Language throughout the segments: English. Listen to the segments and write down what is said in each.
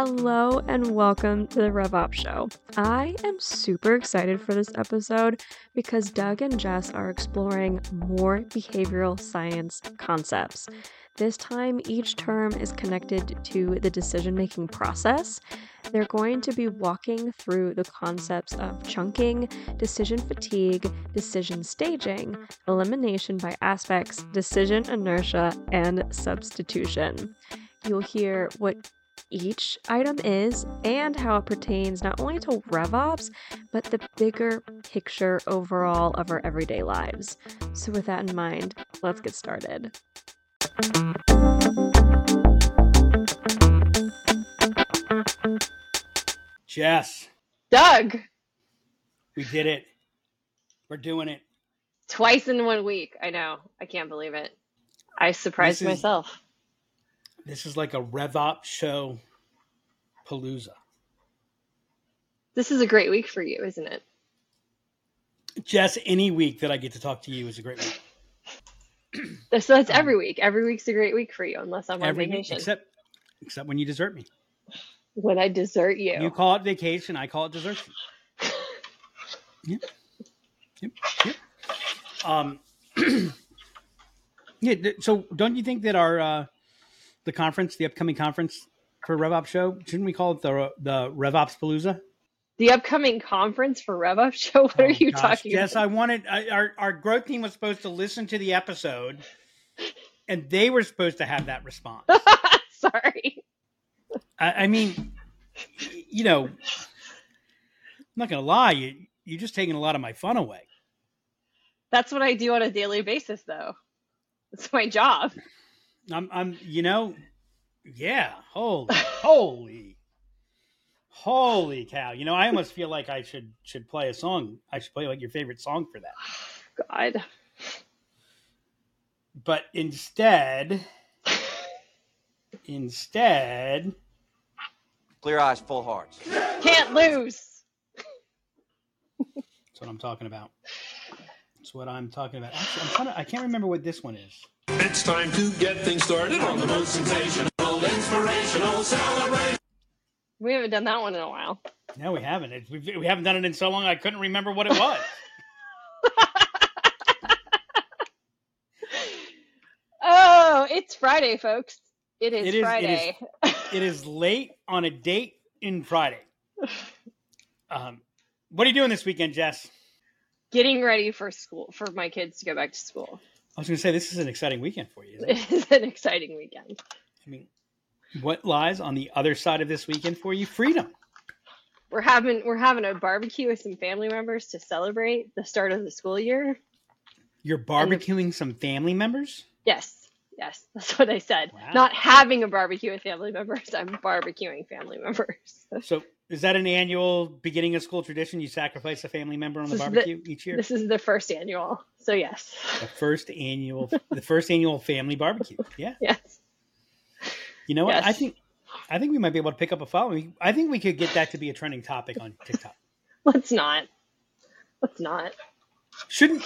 Hello and welcome to the RevOps Show. I am super excited for this episode because Doug and Jess are exploring more behavioral science concepts. This time, each term is connected to the decision making process. They're going to be walking through the concepts of chunking, decision fatigue, decision staging, elimination by aspects, decision inertia, and substitution. You'll hear what each item is and how it pertains not only to RevOps, but the bigger picture overall of our everyday lives. So, with that in mind, let's get started. Jess, Doug, we did it. We're doing it. twice in one week. I know. I can't believe it. I surprised is- myself. This is like a RevOps show palooza. This is a great week for you, isn't it? Jess, any week that I get to talk to you is a great week. So that's Um, every week. Every week's a great week for you, unless I'm on Every week, vacation. except except when you desert me. when I desert you. You call it vacation, I call it desertion. Yep. Yep. Yep. Um Yeah, so don't you think that our uh the conference, the upcoming conference for RevOps show, shouldn't we call it the the RevOps Palooza? the upcoming conference for RevUp Show. What are Oh, you gosh, talking Yes, about? I wanted I, our our growth team was supposed to listen to the episode, and they were supposed to have that response. Sorry. I, I mean, you know, I'm not gonna lie, you you're just taking a lot of my fun away. That's what I do on a daily basis, though. It's my job. I'm I'm you know, yeah, holy holy holy cow! You know, I almost feel like I should should play a song. I should play like your favorite song for that. God. But instead, instead. Clear eyes, full hearts. Can't lose. That's what I'm talking about. That's what I'm talking about. Actually, I'm trying to. I can't remember what this one is. It's time to get things started on the most sensational, inspirational celebration. We haven't done that one in a while. No, we haven't. It, we've, we haven't done it in so long. I couldn't remember what it was. Oh, it's Friday, folks. It is, It is- it is- Friday. it is late on a date in Friday. Um, what are you doing this weekend, Jess? Getting ready for school for my kids to go back to school. I was going to say this is an exciting weekend for you. It? It is an exciting weekend. I mean, what lies on the other side of this weekend for you? Freedom. We're having we're having a barbecue with some family members to celebrate the start of the school year. You're barbecuing some family members. Yes, yes, that's what I said. Wow. Not having a barbecue with family members. I'm barbecuing family members. So, is that an annual beginning of school tradition? You sacrifice a family member on the This the- barbecue each year. This is the first annual, so yes, The first annual, the first annual family barbecue. Yeah. yes. You know what? Yes. I think, I think we might be able to pick up a following. I think we could get that to be a trending topic on TikTok. Let's not. Let's not. Shouldn't,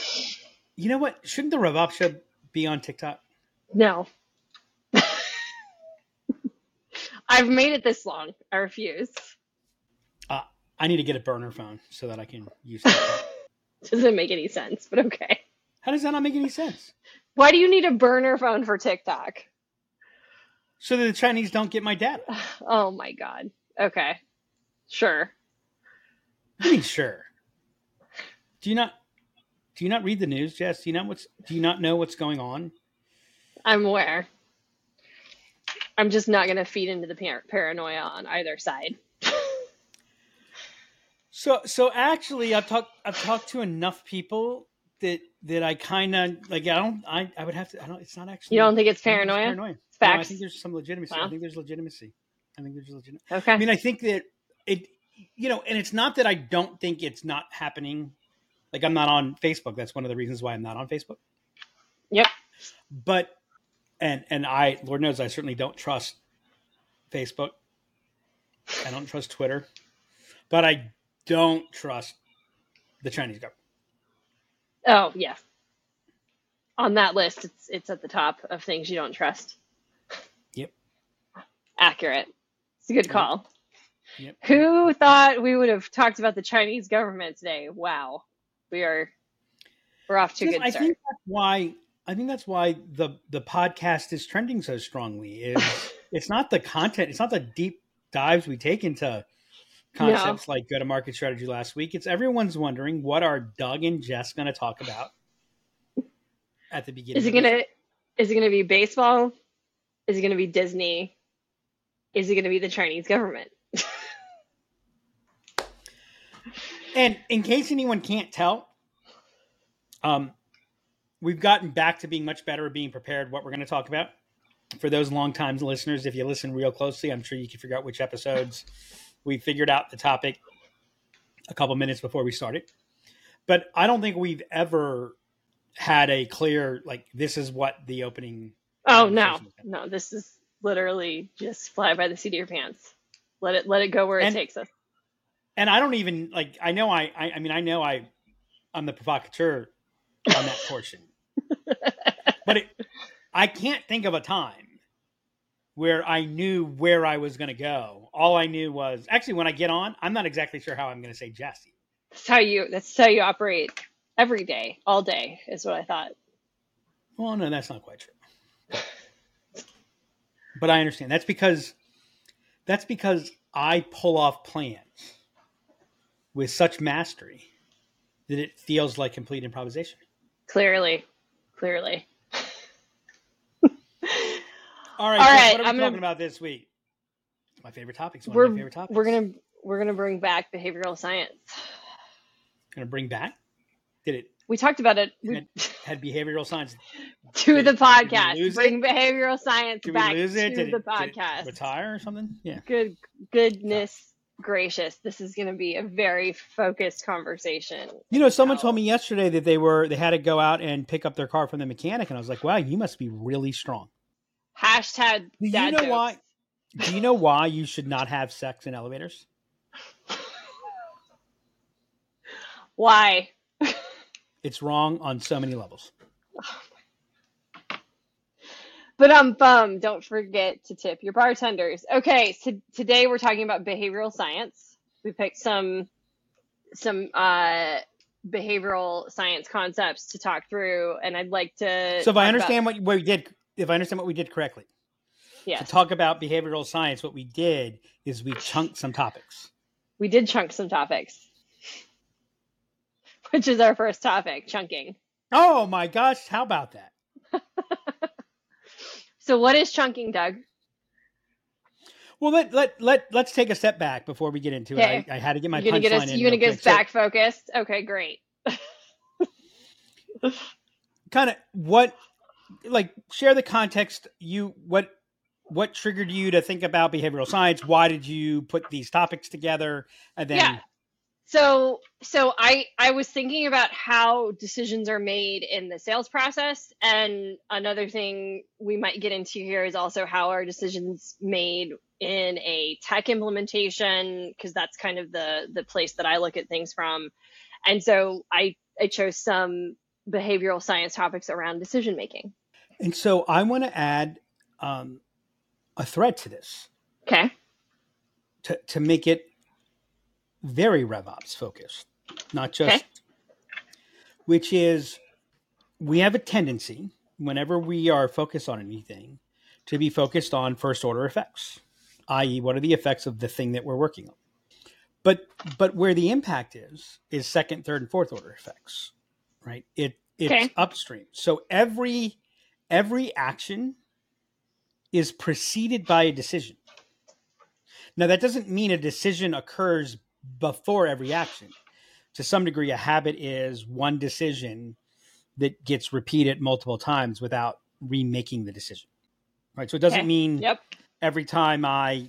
you know what? Shouldn't the RevOps show be on TikTok? No. I've made it this long. I refuse. Uh, I need to get a burner phone so that I can use TikTok. Doesn't make any sense, but okay. How does that not make any sense? Why do you need a burner phone for TikTok? So that the Chinese don't get my data. Oh my god. Okay. Sure. I mean, sure. Do you not? Do you not read the news, Jess? Do you not what's? Do you not know what's going on? I'm aware. I'm just not going to feed into the par- paranoia on either side. So, so actually, I've talked. I've talked to enough people that that I kind of like. I don't. I, I would have to. I don't. It's not actually. You don't think it's I don't think paranoia? paranoia. It's No, I think there's some legitimacy. Wow. I think there's legitimacy. I think there's legitimacy. Okay. I mean, I think that it. You know, and it's not that I don't think it's not happening. Like I'm not on Facebook. That's one of the reasons why I'm not on Facebook. yep. But, and and I, Lord knows, I certainly don't trust Facebook. I don't trust Twitter, but I don't trust the Chinese government. Oh, yeah. On that list, it's it's at the top of things you don't trust. Yep. Accurate. It's a good call. Yep. Who thought we would have talked about the Chinese government today? Wow, we are we're off to a good I start. think that's why I think that's why the the podcast is trending so strongly. Is it's not the content, it's not the deep dives we take into concepts like go to market strategy last week. It's everyone's wondering what are Doug and Jess going to talk about at the beginning. Is it gonna is it gonna be baseball? Is it gonna be Disney? Is it gonna be the Chinese government? And in case anyone can't tell, um, we've gotten back to being much better at being prepared what we're going to talk about. For those long-time listeners, if you listen real closely, I'm sure you can figure out which episodes we figured out the topic a couple minutes before we started. But I don't think we've ever had a clear like this is what the opening. Oh no, Conversation with them. no, this is literally just fly by the seat of your pants. Let it let it go where it takes us. And I don't even like. I know I. I, I mean, I know I. I'm the provocateur on that portion. But it, I can't think of a time where I knew where I was going to go. All I knew was actually when I get on, I'm not exactly sure how I'm going to say Jesse. That's how you that's how you operate every day, all day, is what I thought. Well, no, that's not quite true. But I understand. That's because that's because I pull off plans with such mastery that it feels like complete improvisation. Clearly. Clearly. All right, All Jess, right, what are we I'm gonna- talking about this week? My favorite topics. One We're of my favorite topics. we're gonna we're gonna bring back behavioral science. gonna bring back. Did it We talked about it we, had, behavioral science? to did- the podcast. Bring behavioral science Did back to Did, the it, it podcast. retire or something? Yeah. Good goodness gracious. This is gonna be a very focused conversation. You know, someone told me yesterday that they were they had to go out and pick up their car from the mechanic, and I was like, "Wow, you must be really strong." Hashtag Do you know jokes. why? Do you know why you should not have sex in elevators? Why? It's wrong on so many levels. But um bum, don't forget to tip your bartenders. Okay, so today we're talking about behavioral science. We picked some some uh behavioral science concepts to talk through and I'd like to So if I about- understand what, what we did, if I understand what we did correctly, yes, to talk about behavioral science, what we did is we chunked some topics. we did chunk some topics. Which is our first topic, chunking. Oh my gosh, how about that? So what is chunking, Doug? Well, let let let let's take a step back before we get into Okay. it. I, I had to get my you're gonna get us you're gonna get us. So- back focused? Okay, great. kind of what like share the context you what what triggered you to think about behavioral science why did you put these topics together and then Yeah. So so I I was thinking about how decisions are made in the sales process and another thing we might get into here is also how are decisions made in a tech implementation because that's kind of the the place that I look at things from. And so I I chose some behavioral science topics around decision making. And so i want to add um, a thread to this Okay. to, to make it very revops focused not just Okay. which is we have a tendency whenever we are focused on anything to be focused on first order effects i.e what are the effects of the thing that we're working on but but where the impact is is second third and fourth order effects right it it's Okay. upstream so every every action is preceded by a decision now that doesn't mean a decision occurs before every action to some degree a habit is one decision that gets repeated multiple times without remaking the decision right so it doesn't Okay. mean Yep. every time i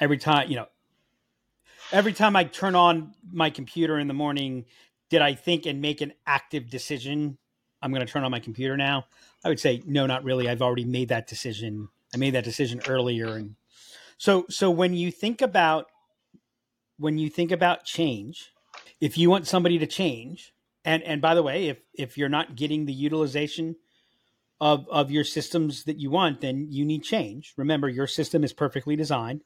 every time you know every time i turn on my computer in the morning did i think and make an active decision i'm going to turn on my computer now i would say no not really i've already made that decision i made that decision earlier and so so when you think about when you think about change if you want somebody to change and and by the way if if you're not getting the utilization of of your systems that you want then you need change remember your system is perfectly designed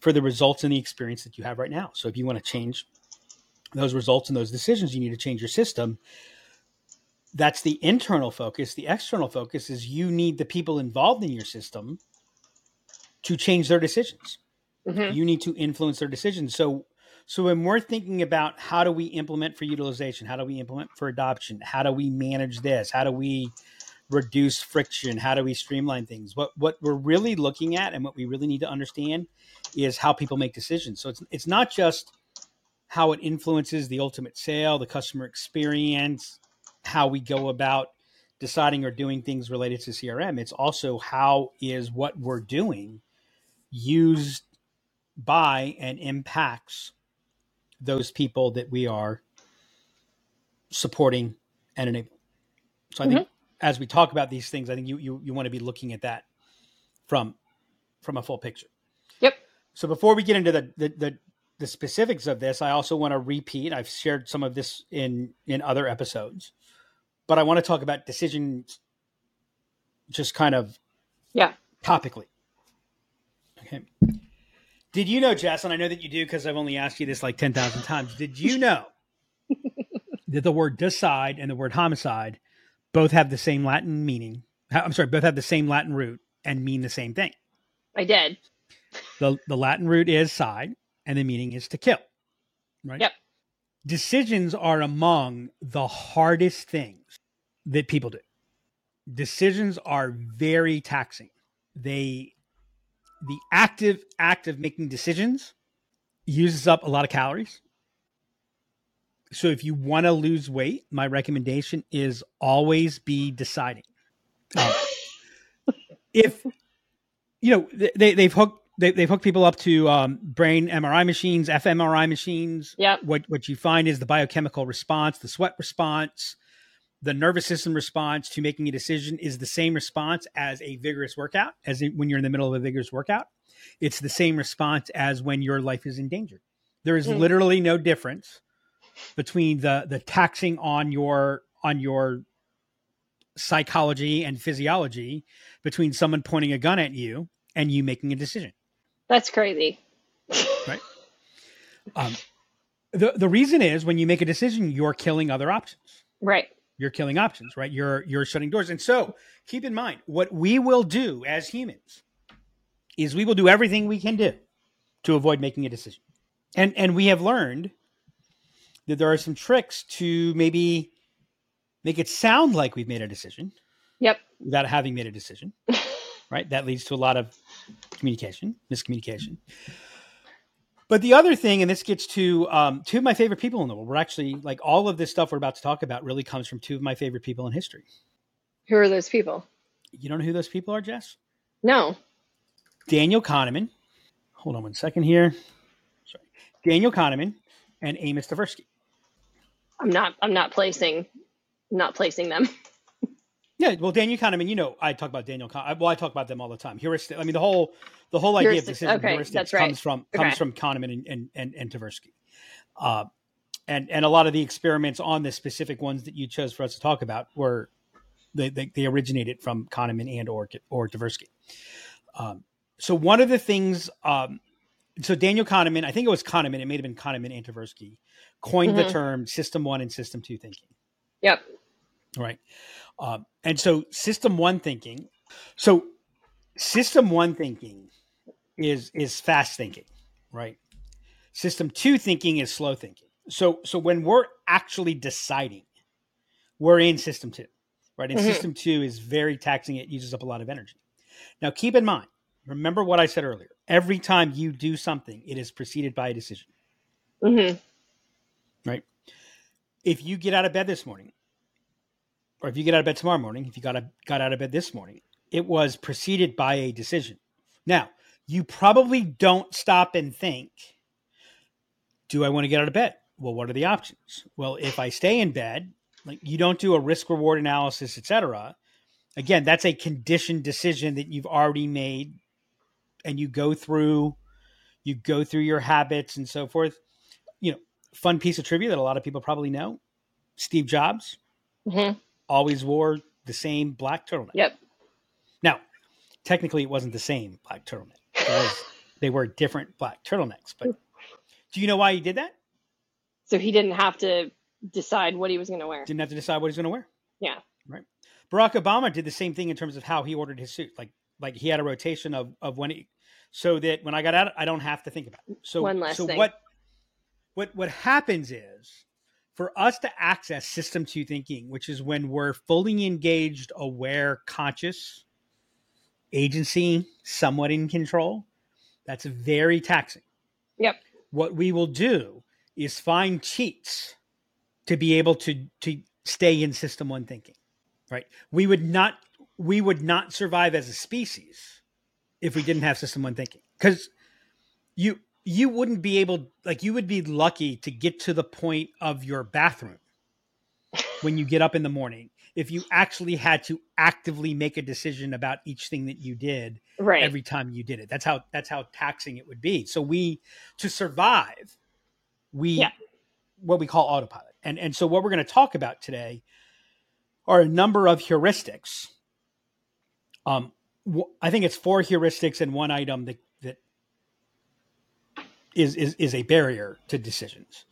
for the results and the experience that you have right now. So if you want to change those results and those decisions, you need to change your system. That's the internal focus. The external focus is you need the people involved in your system to change their decisions. Mhm. You need to influence their decisions. So so when we're thinking about how do we implement for utilization, how do we implement for adoption, how do we manage this, how do we reduce friction, how do we streamline things? What what we're really looking at and what we really need to understand is how people make decisions. So it's it's not just how it influences the ultimate sale, the customer experience, how we go about deciding or doing things related to CRM. It's also how is what we're doing used by and impacts those people that we are supporting and enabling. So I think mm-hmm. as we talk about these things, I think you you, you want to be looking at that from from a full picture. Yep. So before we get into the the, the the specifics of this, I also want to repeat. I've shared some of this in in other episodes, but I want to talk about decisions, just kind of Yeah. topically. Okay. Did you know, Jess? And I know that you do because I've only asked you this like ten thousand times. Did you know that the word decide and the word homicide both have the same Latin meaning? I'm sorry, both have the same Latin root and mean the same thing. I did. the the Latin root is side, and the meaning is to kill. Right. Yep. Decisions are among the hardest things that people do. Decisions are very taxing. They the active act of making decisions uses up a lot of calories. So if you want to lose weight, my recommendation is always be deciding. Um, if you know they they've hooked they, they've hooked people up to um, brain MRI machines, fMRI machines. Yep. What what you find is the biochemical response, the sweat response, the nervous system response to making a decision is the same response as a vigorous workout, as when you're in the middle of a vigorous workout. It's the same response as when your life is in danger. There is Mm. literally no difference between the the taxing on your on your psychology and physiology between someone pointing a gun at you and you making a decision. That's crazy. Right. Um, the the reason is when you make a decision, you're killing other options. Right. You're killing options, right? You're you're shutting doors. And so keep in mind what we will do as humans is we will do everything we can do to avoid making a decision. And and we have learned that there are some tricks to maybe make it sound like we've made a decision Yep. without having made a decision. right? That leads to a lot of communication, miscommunication. But the other thing, and this gets to um, two of my favorite people in the world. We're actually like all of this stuff we're about to talk about really comes from two of my favorite people in history. Who are those people? You don't know who those people are, Jess? No. Daniel Kahneman. Hold on one second here. Sorry. Daniel Kahneman and Amos Tversky. I'm not I'm not placing not placing them. Yeah, well, Daniel Kahneman, you know, I talk about Daniel. Kahneman. Well, I talk about them all the time. Heuristic. I mean, the whole the whole idea Heuristics, of decision okay, heuristics right. comes from comes Okay. from Kahneman and and and, and Tversky, uh, and and a lot of the experiments on the specific ones that you chose for us to talk about were they they, they originated from Kahneman and or or Tversky. Um, so one of the things, um, so Daniel Kahneman, I think it was Kahneman, it may have been Kahneman and Tversky, coined the Mhm. term system one and system two thinking. Yep. Right. Um, and so system one thinking, so system one thinking is is fast thinking, right? System two thinking is slow thinking. So so when we're actually deciding, we're in system two, right? And Mhm. system two is very taxing. It uses up a lot of energy. Now keep in mind, remember what I said earlier. Every time you do something, it is preceded by a decision. Mm-hmm. right? If you get out of bed this morning, or if you get out of bed tomorrow morning, if you got, a, got out of bed this morning, it was preceded by a decision. Now, you probably don't stop and think, do I want to get out of bed? Well, what are the options? Well, if I stay in bed, like you don't do a risk reward analysis, etc. Again, that's a conditioned decision that you've already made and you go through you go through your habits and so forth. You know, fun piece of trivia that a lot of people probably know. Steve Jobs hmm always wore the same black turtleneck. Yep. Now, technically, it wasn't the same black turtleneck. Was they wear different black turtlenecks. But do you know why he did that? So he didn't have to decide what he was going to wear. Didn't have to decide what he's going to wear. Yeah. Right. Barack Obama did the same thing in terms of how he ordered his suit. Like like he had a rotation of of when he so that when I got out, I don't have to think about it. So One less so thing. what what what happens is for us to access system two thinking, which is when we're fully engaged, aware, conscious, agency, somewhat in control, that's very taxing. Yep. What we will do is find cheats to be able to to stay in system one thinking. Right? We would not we would not survive as a species if we didn't have system one thinking. Because you you wouldn't be able like you would be lucky to get to the point of your bathroom when you get up in the morning if you actually had to actively make a decision about each thing that you did Right. every time you did it. That's how that's how taxing it would be. So we to survive, we Yeah. what we call autopilot. And and so what we're going to talk about today are a number of heuristics. Um, I think it's four heuristics and one item that is is is a barrier to decisions.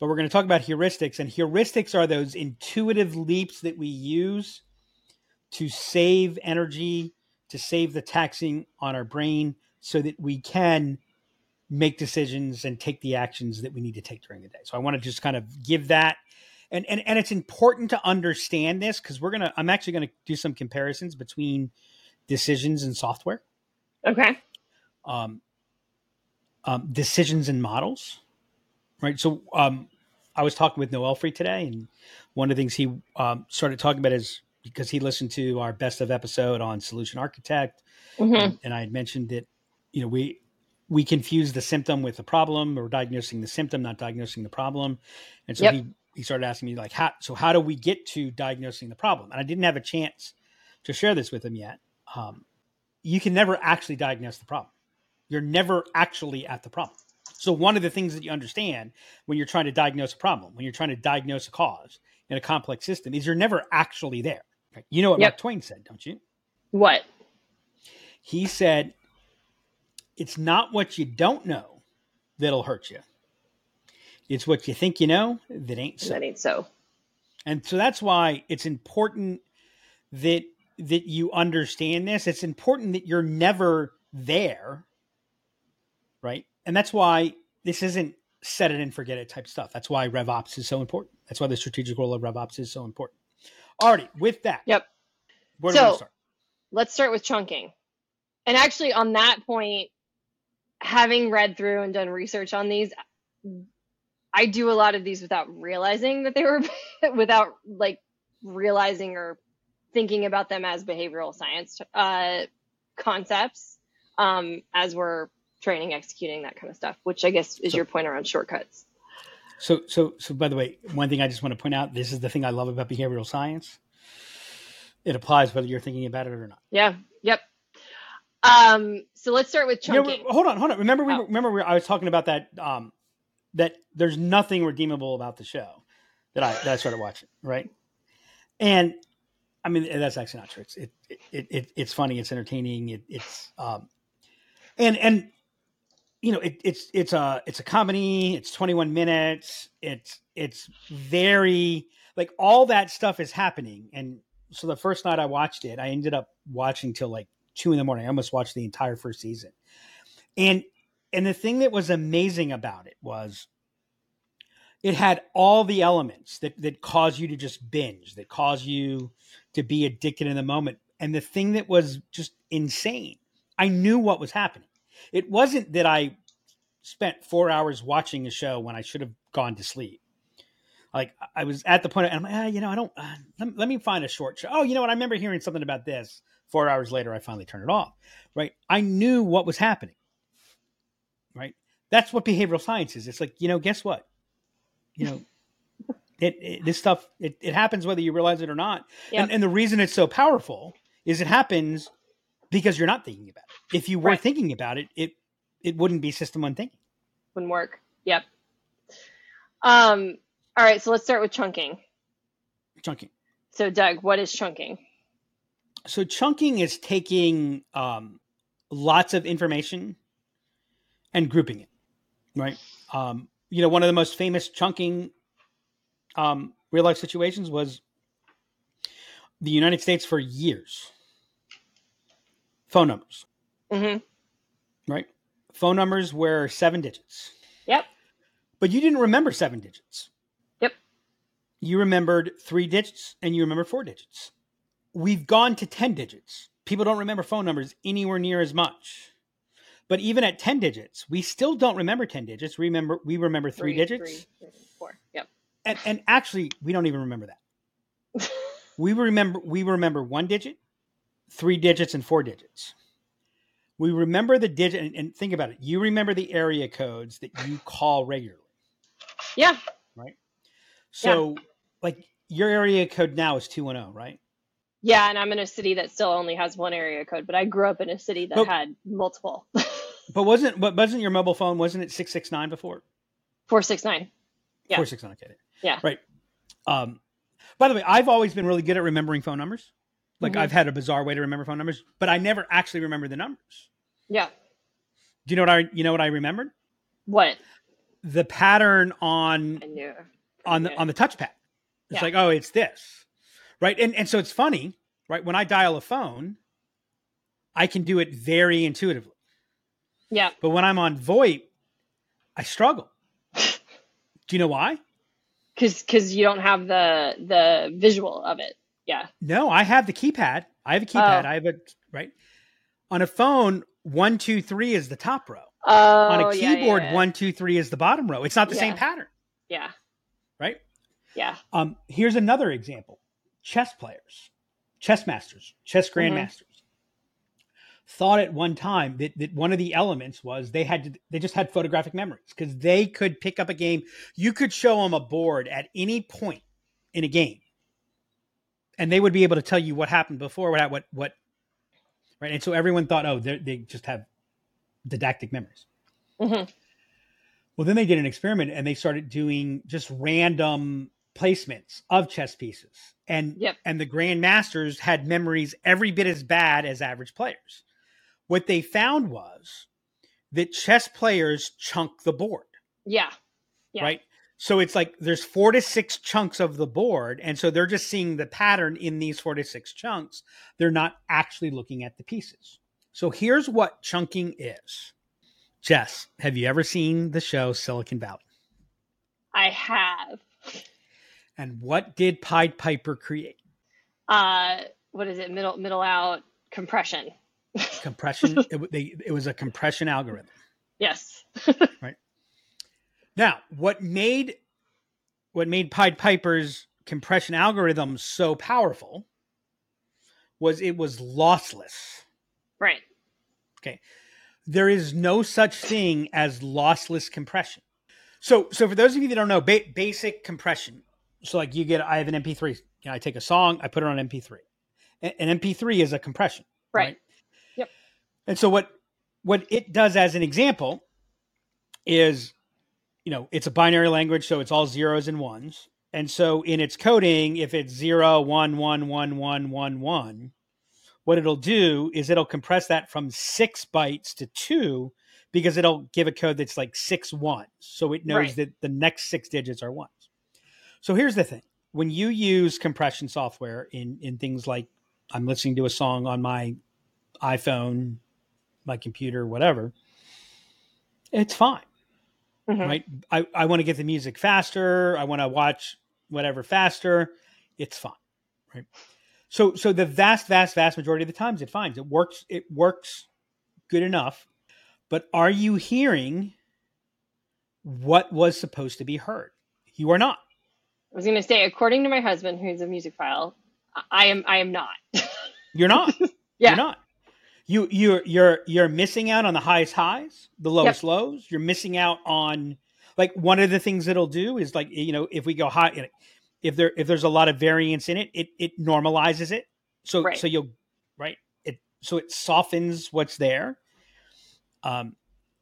But we're going to talk about heuristics, and heuristics are those intuitive leaps that we use to save energy, to save the taxing on our brain, so that we can make decisions and take the actions that we need to take during the day. So I want to just kind of give that and and, and it's important to understand this because we're gonna I'm actually gonna do some comparisons between decisions and software, Okay. um, um, decisions and models, right? So um, I was talking with Noel Free today, and one of the things he um, started talking about is because he listened to our best of episode on solution architect, hmm and, and I had mentioned that you know we we confuse the symptom with the problem or diagnosing the symptom, not diagnosing the problem. And so Yep. he he started asking me like, how so how do we get to diagnosing the problem? And I didn't have a chance to share this with him yet. Um, you can never actually diagnose the problem. You're never actually at the problem. So one of the things that you understand when you're trying to diagnose a problem, when you're trying to diagnose a cause in a complex system, is you're never actually there. Right? You know what Yep. Mark Twain said, don't you? What? he said it's not what you don't know that'll hurt you it's what you think you know that ain't so That ain't so. and so that's why it's important that that you understand this it's important that you're never there right? And that's why this isn't set it and forget it type stuff. That's why revops is so important. That's why the strategic role of revops is so important. Alrighty with that Yep. where do we So- start? Let's start with chunking. And actually, on that point, having read through and done research on these, I do a lot of these without realizing that they were, without like realizing or thinking about them as behavioral science uh, concepts um, as we're training, executing that kind of stuff, which I guess is So- your point around shortcuts. So, so, so. By the way, one thing I just want to point out: this is the thing I love about behavioral science. It applies whether you're thinking about it or not. Yeah. Yep. Um, so let's start with chunking. hold on, hold on. Remember, we Oh. remember we, I was talking about that. Um, that there's nothing redeemable about the show that I that I started watching, right? And I mean, that's actually not true. It's it, it, it it's funny. It's entertaining. It, it's um, and and you know, it, it's it's a it's a comedy. It's 21 minutes. It's it's very like all that stuff is happening. And so the first night I watched it, I ended up watching till like two in the morning. I almost watched the entire first season. And and the thing that was amazing about it was it had all the elements that that cause you to just binge, that cause you to be addicted in the moment. And the thing that was just insane, I knew what was happening. It wasn't that I spent four hours watching a show when I should have gone to sleep. Like I was at the point, and I'm like, ah, you know, I don't. Uh, let, let me find a short show. Oh, you know what? I remember hearing something about this. Four hours later, I finally turned it off. Right? I knew what was happening. Right? That's what behavioral science is. It's like, you know, guess what? You know, it, it this stuff it, it happens whether you realize it or not. Yep. And, and the reason it's so powerful is it happens because you're not thinking about it. If you were Right. thinking about it, it it wouldn't be system one thinking. Wouldn't work. Yep. Um, all right, so let's start with chunking. Chunking. So, Doug, what is chunking? So chunking is taking um, lots of information and grouping it, right? Um, you know, one of the most famous chunking um, real life situations was the United States for years. Phone numbers, hmm right? Phone numbers were seven digits, Yep. but you didn't remember seven digits. Yep. You remembered three digits and you remember four digits. We've gone to 10 digits. People don't remember phone numbers anywhere near as much. But even at 10 digits, we still don't remember 10 digits. Remember we remember three, digits. three, four. Yep. And and actually we don't even remember that. we remember we remember one digit, three digits and four digits. We remember the digit and, and think about it. You remember the area codes that you call regularly. Yeah. Right. So like your area code now is 210, right? Yeah, and I'm in a city that still only has one area code, but I grew up in a city that But- had multiple. But wasn't but wasn't your mobile phone wasn't it 669 before? Four six nine. Yeah. 469 okay. Yeah. Right. Um by the way, I've always been really good at remembering phone numbers. Like Mhm. I've had a bizarre way to remember phone numbers, but I never actually remember the numbers. Yeah. Do you know what I you know what I remembered? What? The pattern on I knew. on the on the touchpad. It's Yeah. like, oh, it's this. Right? And and so it's funny, right? When I dial a phone, I can do it very intuitively. Yeah. But when I'm on VoIP, I struggle. Do you know why? Because because you don't have the the visual of it. Yeah. No, I have the keypad. I have a keypad. Oh. I have a right. On a phone, one, two, three is the top row. Oh. On a yeah, yeah, keyboard, yeah. one, two, three is the bottom row. It's not the same pattern, Yeah. right? Yeah. Um, here's another example: chess players, chess masters, chess Mm-hmm. grandmasters. Thought at one time that, that one of the elements was they had to, they just had photographic memories because they could pick up a game. You could show them a board at any point in a game, and they would be able to tell you what happened before, what what what, right? And so everyone thought, oh, they they just have didactic memories. Mhm. Well, then they did an experiment and they started doing just random placements of chess pieces, and Yep. and the grandmasters had memories every bit as bad as average players. What they found was that chess players chunk the board Yeah. Yeah. right? So it's like there's four to six chunks of the board, and so they're just seeing the pattern in these four to six chunks. They're not actually looking at the pieces. So here's what chunking is. Jess, have you ever seen the show Silicon Valley? I have. And what did Pied Piper create? Uh, what is it? Middle middle out compression. Compression. it, they, it was a compression algorithm. Yes. Now, what made what made Pied Piper's compression algorithm so powerful was it was lossless. Right. Okay. There is no such thing as lossless compression. So, so for those of you that don't know, ba- basic compression. So, like you get, I have an MP3. You know, I take a song, I put it on MP3. A- An MP3 is a compression, Right. Yep. And so, what what it does as an example is, you know, it's a binary language, so it's all zeros and ones. And so, in its coding, if it's zero, one, one, one, one, one, one, what it'll do is it'll compress that from six bytes to two because it'll give a code that's like six ones. So it knows Right. that the next six digits are ones. So here's the thing when you use compression software in, in things like I'm listening to a song on my iPhone, my computer, whatever, it's fine Mhm. right? I, I want to get the music faster. I want to watch whatever faster. It's fine, right? So so the vast, vast, vast majority of the times it finds it works. It works good enough. But are you hearing what was supposed to be heard? You are not. I was going to say, according to my husband, who's a music file, I am. I am not. You're not. yeah. You're not. You you're you're you're missing out on the highest highs, the lowest lows. You're missing out on like one of the things it'll do is like you know if we go high, if there if there's a lot of variance in it, it it normalizes it. So Right. so you'll right it so it softens what's there. Um,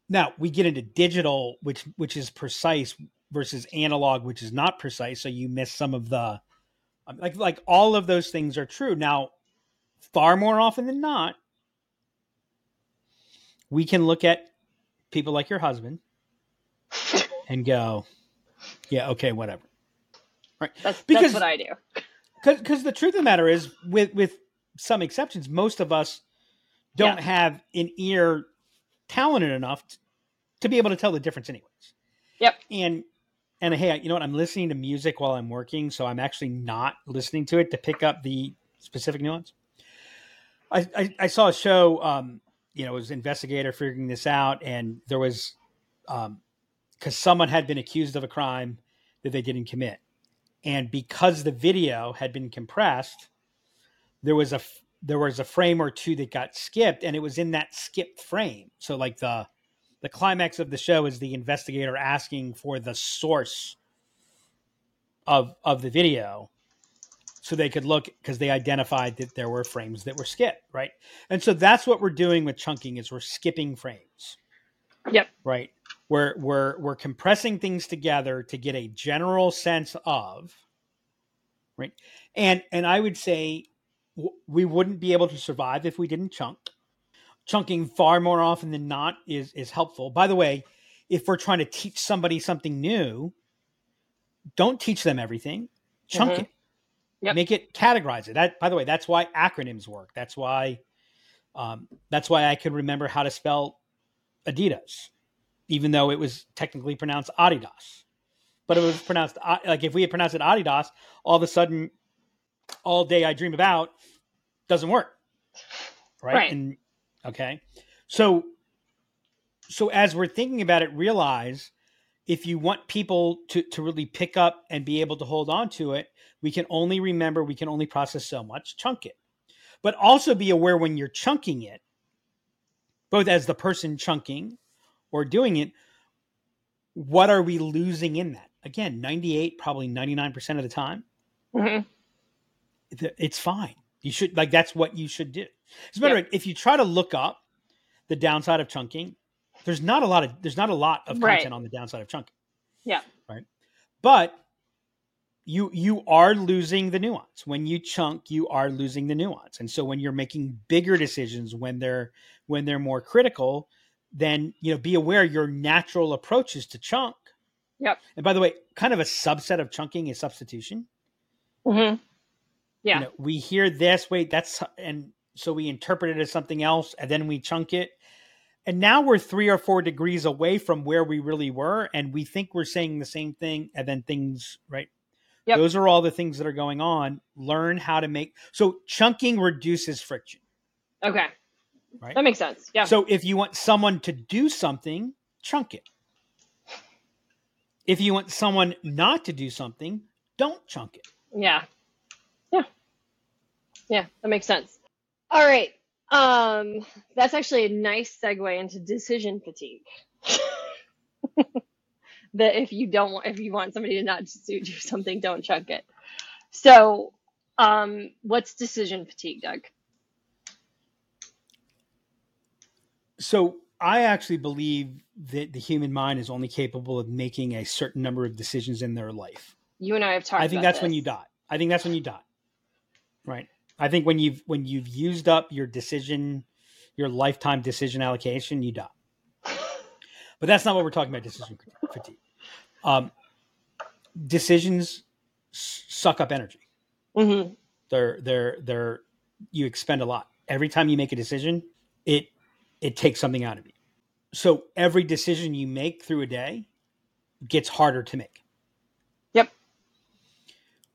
now we get into digital, which which is precise versus analog, which is not precise. So you miss some of the um, like like all of those things are true. Now, far more often than not, we can look at people like your husband and go, yeah, okay, whatever. Right. That's Because- that's what I do. Because the truth of the matter is, with with some exceptions, most of us don't Yeah. have an ear talented enough t- to be able to tell the difference, anyways. Yep. And and hey, you know what? I'm listening to music while I'm working, so I'm actually not listening to it to pick up the specific nuance. I I, I saw a show. Um, you know, was investigator figuring this out, and there was, um, because someone had been accused of a crime that they didn't commit, and because the video had been compressed, there was a there was a frame or two that got skipped, and it was in that skipped frame. So like the the climax of the show is the investigator asking for the source of of the video so they could look because they identified that there were frames that were skipped right? And so that's what we're doing with chunking is we're skipping frames. Yep. right? We're we're we're compressing things together to get a general sense of right? And and i would say w- we wouldn't be able to survive if we didn't chunk. Chunking far more often than not is is helpful. By the way if we're trying to teach somebody something new don't teach them everything. Chunk Mhm. it Yep. make it categorize it. That by the way that's why acronyms work. That's why um, that's why i could remember how to spell adidas even though it was technically pronounced adidas. But it was pronounced uh, like if we had pronounced it adidas all of a sudden all day i dream about doesn't work. Right, Right. and okay. So so as we're thinking about it realize if you want people to, to really pick up and be able to hold on to it we can only remember we can only process so much chunk it. But also be aware when you're chunking it both as the person chunking or doing it what are we losing in that? Again 98 probably 99% of the time Mhm. it's fine. You should like that's what you should do. As a matter of fact, if you try to look up the downside of chunking there's not a lot of there's not a lot of Right. content on the downside of chunking Yeah. right but you you are losing the nuance when you chunk you are losing the nuance and so when you're making bigger decisions when they're when they're more critical then you know be aware your natural approach is to chunk Yep. and by the way kind of a subset of chunking is substitution Mhm. Yeah. you know, we hear this wait that's and so we interpret it as something else and then we chunk it and now we're three or four degrees away from where we really were and we think we're saying the same thing and then things right Yep. those are all the things that are going on learn how to make so chunking reduces friction Okay. Right. That makes sense. Yeah. so if you want someone to do something chunk it if you want someone not to do something don't chunk it Yeah. Yeah. Yeah, that makes sense. All right. Um, that's actually a nice segue into decision fatigue. that if you don't want if you want somebody to not do do something, don't chunk it. So um what's decision fatigue, Doug? So I actually believe that the human mind is only capable of making a certain number of decisions in their life. You and I have talked I think that's when you die. I think that's when you die. Right. I think when you've when you've used up your decision, your lifetime decision allocation, you die. But that's not what we're talking about. Decision fatigue. Um, decisions suck up energy. Mhm. They're they're they're you expend a lot every time you make a decision. It it takes something out of you. So every decision you make through a day gets harder to make. Yep.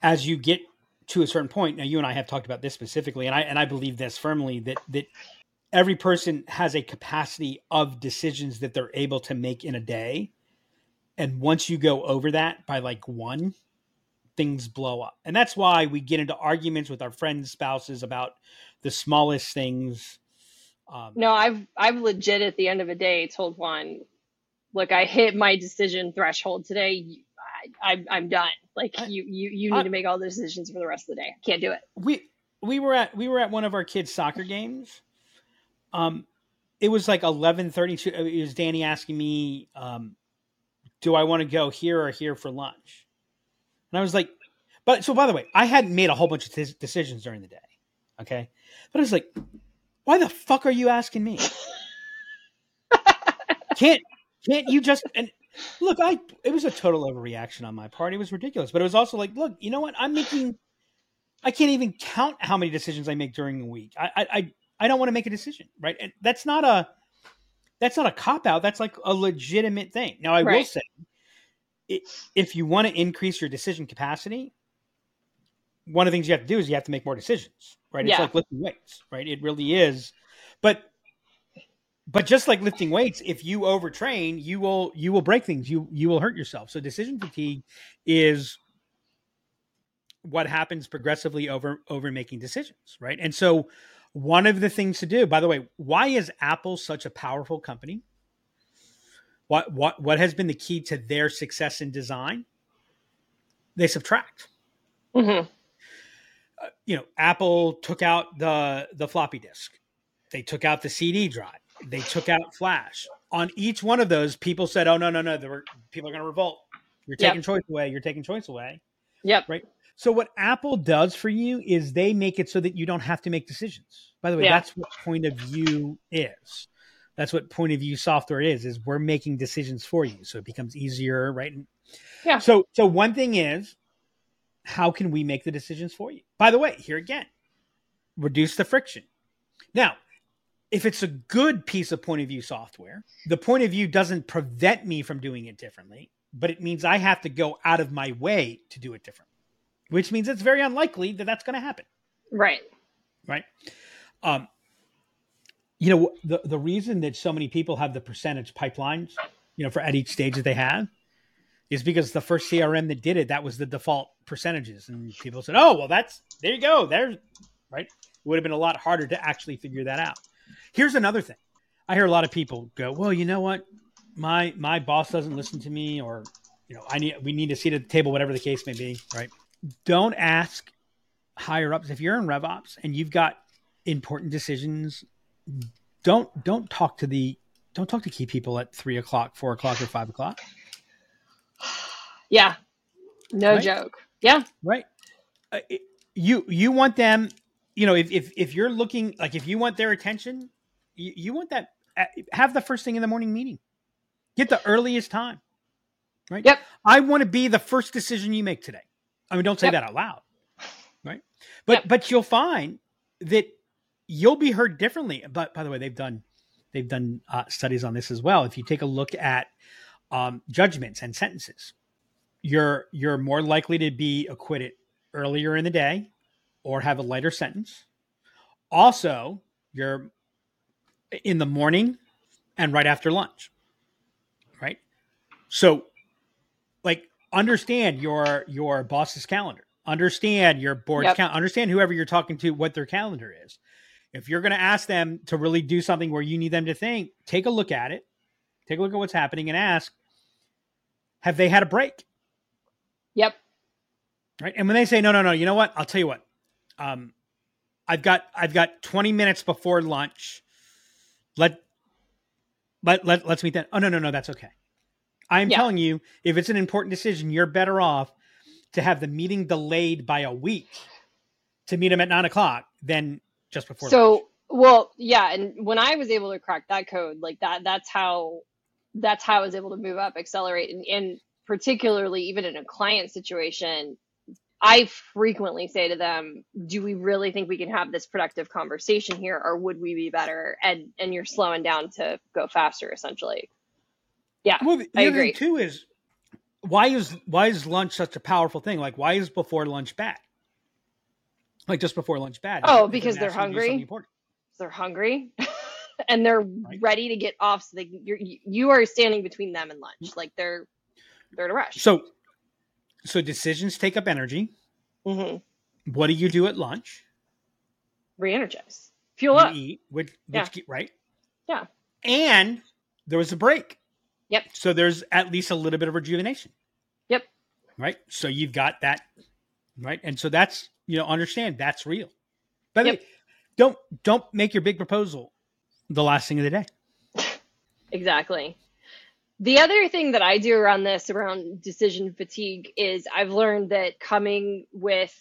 As you get to a certain point, now you and I have talked about this specifically, and I and I believe this firmly that that every person has a capacity of decisions that they're able to make in a day. And once you go over that by like one, things blow up. And that's why we get into arguments with our friends' spouses about the smallest things. Um, No, I've I've legit at the end of a day told Juan, look, I hit my decision threshold today. I, I'm done. Like I- you, you, you need I- to make all the decisions for the rest of the day. Can't do it. we we were at we were at one of our kids' soccer games. Um, it was like eleven thirty two. It was Danny asking me, um, "Do I want to go here or here for lunch?" And I was like, "But so by the way, I hadn't made a whole bunch of decisions during the day, okay? But I was like, why the fuck are you asking me? can't can't you just and look? I it was a total overreaction on my part. It was ridiculous, but it was also like, look, you know what? I'm making. I can't even count how many decisions I make during the week. I I I, I don't want to make a decision, right? And that's not a that's not a cop out. That's like a legitimate thing. Now, I will say, if you want to increase your decision capacity, one of the things you have to do is you have to make more decisions, right? It's like lifting weights, right? It really is. But but just like lifting weights, if you overtrain, you will you will break things. You you will hurt yourself. So decision fatigue is what happens progressively over over making decisions, right? And so one of the things to do, by the way, why is Apple such a powerful company? What what what has been the key to their success in design? They subtract. hmm You know, Apple took out the the floppy disk. They took out the CD drive. They took out flash. On each one of those, people said, "Oh no, no, no! There were people are going to revolt. You're Yep. taking choice away. You're taking choice away." Yep. Right. So what Apple does for you is they make it so that you don't have to make decisions. By the way, Yeah. that's what point of view is. That's what point of view software is. Is we're making decisions for you, so it becomes easier, right? Yeah. So so one thing is, how can we make the decisions for you? By the way, here again, reduce the friction. Now, if it's a good piece of point of view software, the point of view doesn't prevent me from doing it differently, but it means I have to go out of my way to do it differently, which means it's very unlikely that that's going to happen, Right. right? Um, you know, the the reason that so many people have the percentage pipelines, you know, for at each stage that they have, is because the first CRM that did it, that was the default percentages, and people said, "Oh, well, that's there you go, there's right." It would have been a lot harder to actually figure that out. Here's another thing: I hear a lot of people go, "Well, you know what, my my boss doesn't listen to me, or you know, I need we need a seat at the table, whatever the case may be." Right? Don't ask higher ups if you're in RevOps and you've got important decisions. Don't don't talk to the don't talk to key people at three o'clock, four o'clock, or five o'clock. Yeah. No Right? joke. Yeah. right uh, it- you you want them you know if, if if you're looking like if you want their attention you, you want that uh, have the first thing in the morning meeting get the earliest time right Yep. i want to be the first decision you make today i mean don't say Yep. that out loud right but Yep. but you'll find that you'll be heard differently but by the way they've done they've done uh, studies on this as well if you take a look at um, judgments and sentences you're you're more likely to be acquitted earlier in the day or have a lighter sentence. Also, you're in the morning and right after lunch. Right? So like understand your your boss's calendar. Understand your board's Yep. calendar. Understand whoever you're talking to what their calendar is. If you're going to ask them to really do something where you need them to think, take a look at it. Take a look at what's happening and ask, have they had a break? Yep. right and when they say no no no you know what i'll tell you what um i've got i've got 20 minutes before lunch let let, let let's meet that oh no no no that's okay i'm Yeah. telling you if it's an important decision you're better off to have the meeting delayed by a week to meet them at nine o'clock than just before lunch. So, well, yeah, and when I was able to crack that code, like that, that's how, that's how I was able to move up, accelerate, and, and particularly even in a client situation, I frequently say to them, "Do we really think we can have this productive conversation here, or would we be better?" And and you're slowing down to go faster, essentially. Yeah, well, the I other thing agree. too is why is why is lunch such a powerful thing like why is before lunch bad like just before lunch bad Oh, because they're asks you to hungry? they're hungry. And they're ready to get off, so they you're, you you are standing between them and lunch. Mm-hmm. Like they're they're in a rush. So, so decisions take up energy. hmm What do you do at lunch? Re-energize, fuel you up. eat, which, which Yeah. right? Yeah. And there was a break. Yep. So there's at least a little bit of rejuvenation. Yep. Right. So you've got that. Right. And so that's you know understand that's real. By the Yep. way, don't don't make your big proposal the last thing of the day. Exactly. The other thing that I do around this, around decision fatigue, is I've learned that coming with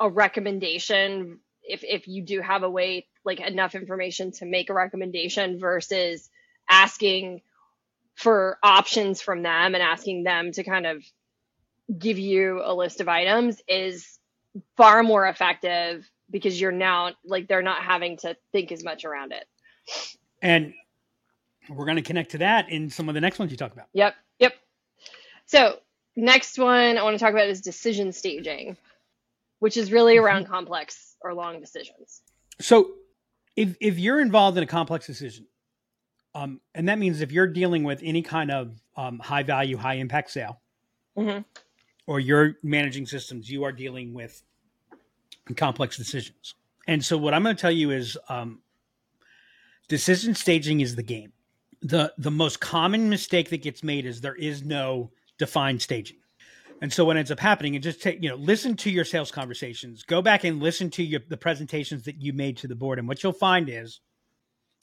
a recommendation, if if you do have a way, like enough information to make a recommendation versus asking for options from them and asking them to kind of give you a list of items is far more effective because you're now like they're not having to think as much around it. And we're going to connect to that in some of the next ones you talk about. Yep. Yep. So, next one I want to talk about is decision staging, which is really around complex or long decisions. So, if if you're involved in a complex decision, um, and that means if you're dealing with any kind of um, high value, high impact sale, Mhm. or you're managing systems, you are dealing with complex decisions. And so, what I'm going to tell you is, um, decision staging is the game. The The most common mistake that gets made is there is no defined staging. And so what ends up happening, and just take, you know, listen to your sales conversations, go back and listen to your, the presentations that you made to the board. And what you'll find is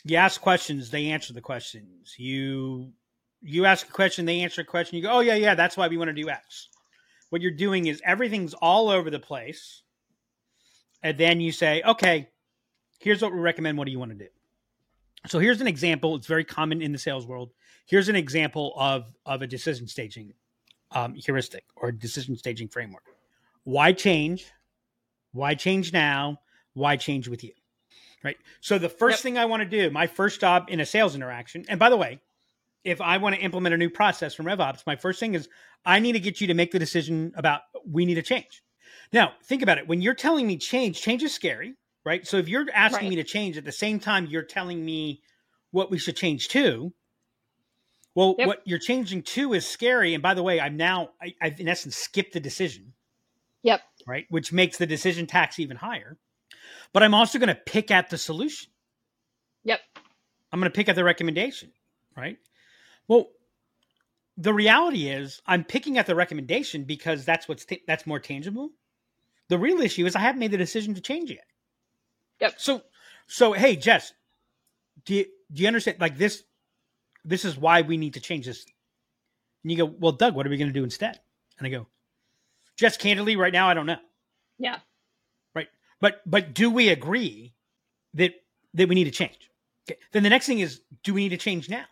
you ask questions, they answer the questions. You, you ask a question, they answer a question. You go, oh yeah, yeah, that's why we want to do X. What you're doing is everything's all over the place. And then you say, okay, here's what we recommend. What do you want to do? So here's an example. It's very common in the sales world. Here's an example of, of a decision staging um, heuristic or decision staging framework. Why change? Why change now? Why change with you? Right. So the first Yep. thing I want to do, my first job in a sales interaction, and by the way, if I want to implement a new process from RevOps, my first thing is I need to get you to make the decision about we need a change. Now, think about it. When you're telling me change, change is scary, right? So if you're asking Right. me to change at the same time you're telling me what we should change to, well, Yep. what you're changing to is scary. And by the way, I'm now, I, I've in essence skipped the decision, Yep. right? Which makes the decision tax even higher. But I'm also going to pick at the solution. Yep. I'm going to pick at the recommendation, right? Well, the reality is I'm picking at the recommendation because that's what's that's more tangible. The real issue is I haven't made the decision to change yet. Yep. So, so hey, Jess, do you do you understand? Like this, this is why we need to change this. And you go, well, Doug, what are we going to do instead? And I go, Jess, candidly, right now, I don't know. Yeah. Right. But but do we agree that that we need to change? Okay. Then the next thing is, do we need to change now?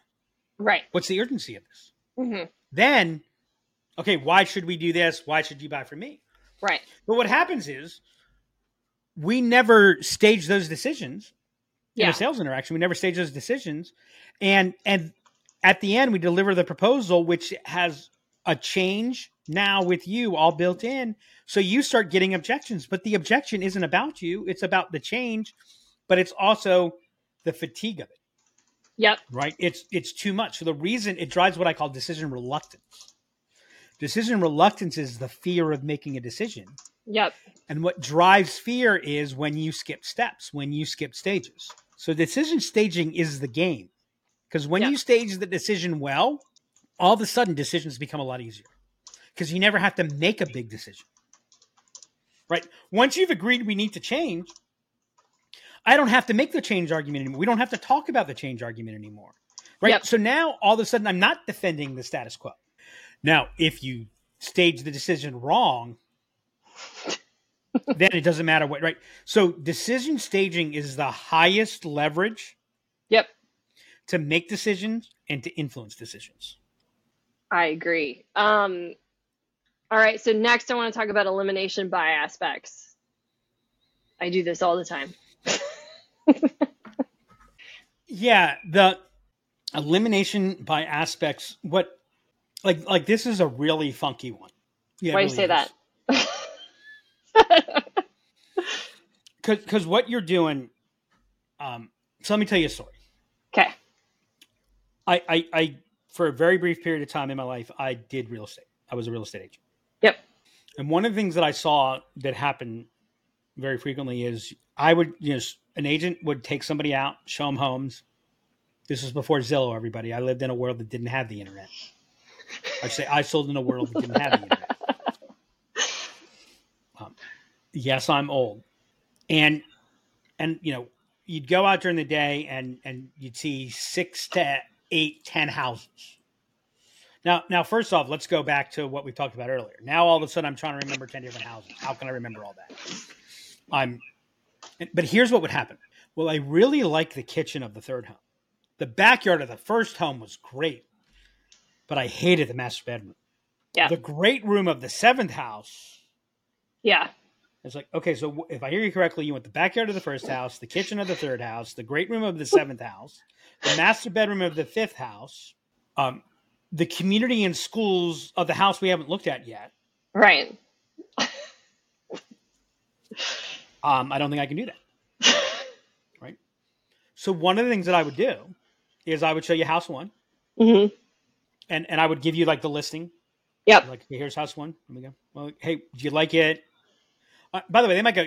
Right. What's the urgency of this? Mm-hmm. Then, okay, why should we do this? Why should you buy from me? Right. But what happens is we never stage those decisions in a sales interaction. We never stage those decisions. And and at the end we deliver the proposal which has a change now with you all built in. So you start getting objections, but the objection isn't about you, it's about the change, but it's also the fatigue of it Yep. right? It's it's too much. So the reason it drives what I call decision reluctance. Decision reluctance is the fear of making a decision. Yep. And what drives fear is when you skip steps, when you skip stages. So decision staging is the game. Because when Yeah. you stage the decision well, all of a sudden decisions become a lot easier. Because you never have to make a big decision. Right? Once you've agreed we need to change, I don't have to make the change argument anymore. We don't have to talk about the change argument anymore. Right? Yep. So now all of a sudden I'm not defending the status quo. Now, if you stage the decision wrong, then it doesn't matter what, right? So decision staging is the highest leverage Yep. to make decisions and to influence decisions. I agree. Um, all right. So next, I want to talk about elimination by aspects. I do this all the time. Yeah, the elimination by aspects. What, like, like this is a really funky one. Yeah, Why do you say that? Because what you're doing. Um, so let me tell you a story. Okay. I, I, I, for a very brief period of time in my life, I did real estate. I was a real estate agent. Yep. And one of the things that I saw that happened very frequently is I would, you know, an agent would take somebody out, show them homes. This was before Zillow, everybody. I lived in a world that didn't have the internet. I say I sold in a world that didn't have the internet. Um, yes, I'm old, and and you know you'd go out during the day and and you'd see six to eight, ten houses. Now, now, first off, let's go back to what we talked about earlier. Now, all of a sudden, I'm trying to remember ten different houses. How can I remember all that? I'm, but here's what would happen. Well, I really like the kitchen of the third home. The backyard of the first home was great, but I hated the master bedroom. Yeah. The great room of the seventh house. Yeah. It's like, okay, so if I hear you correctly, you want the backyard of the first house, the kitchen of the third house, the great room of the seventh house, the master bedroom of the fifth house, um, the community and schools of the house we haven't looked at yet. Right. Um, I don't think I can do that. right. So one of the things that I would do is I would show you house one, hmm and and I would give you like the listing. Yep. Like, here's house one. Here we go. Well, hey, do you like it? Uh, by the way, they might go.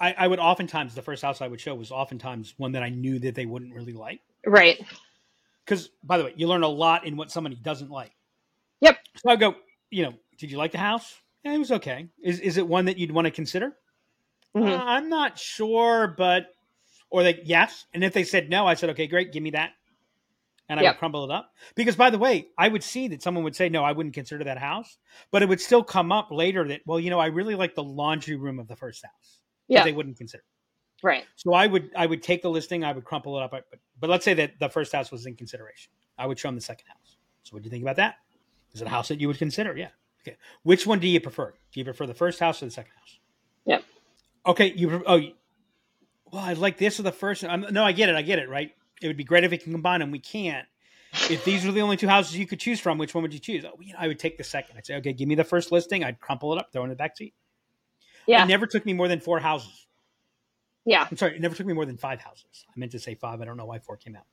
I, I would oftentimes the first house I would show was oftentimes one that I knew that they wouldn't really like. Right. Because by the way, you learn a lot in what somebody doesn't like. Yep. So I go, you know, did you like the house? Yeah, it was okay. Is is it one that you'd want to consider? hmm Uh, I'm not sure, but or they yes. And if they said no, I said, okay, great, give me that. And I Yep. would crumble it up. Because by the way, I would see that someone would say, no, I wouldn't consider that house. But it would still come up later that, well, you know, I really like the laundry room of the first house. that Yeah. They wouldn't consider. Right. So I would I would take the listing, I would crumple it up, but but let's say that the first house was in consideration. I would show them the second house. So what do you think about that? Is it a house that you would consider? Yeah. Okay. Which one do you prefer? Do you prefer the first house or the second house? Yep. Okay. You oh, well, I like this or the first. I'm, no, I get it. I get it. Right. It would be great if we can combine them. We can't. If these were the only two houses you could choose from, which one would you choose? Oh, you know, I would take the second. I'd say, okay, give me the first listing. I'd crumple it up, throw it in the back seat. Yeah. It never took me more than four houses. Yeah. I'm sorry, it never took me more than five houses. I meant to say five. I don't know why four came out.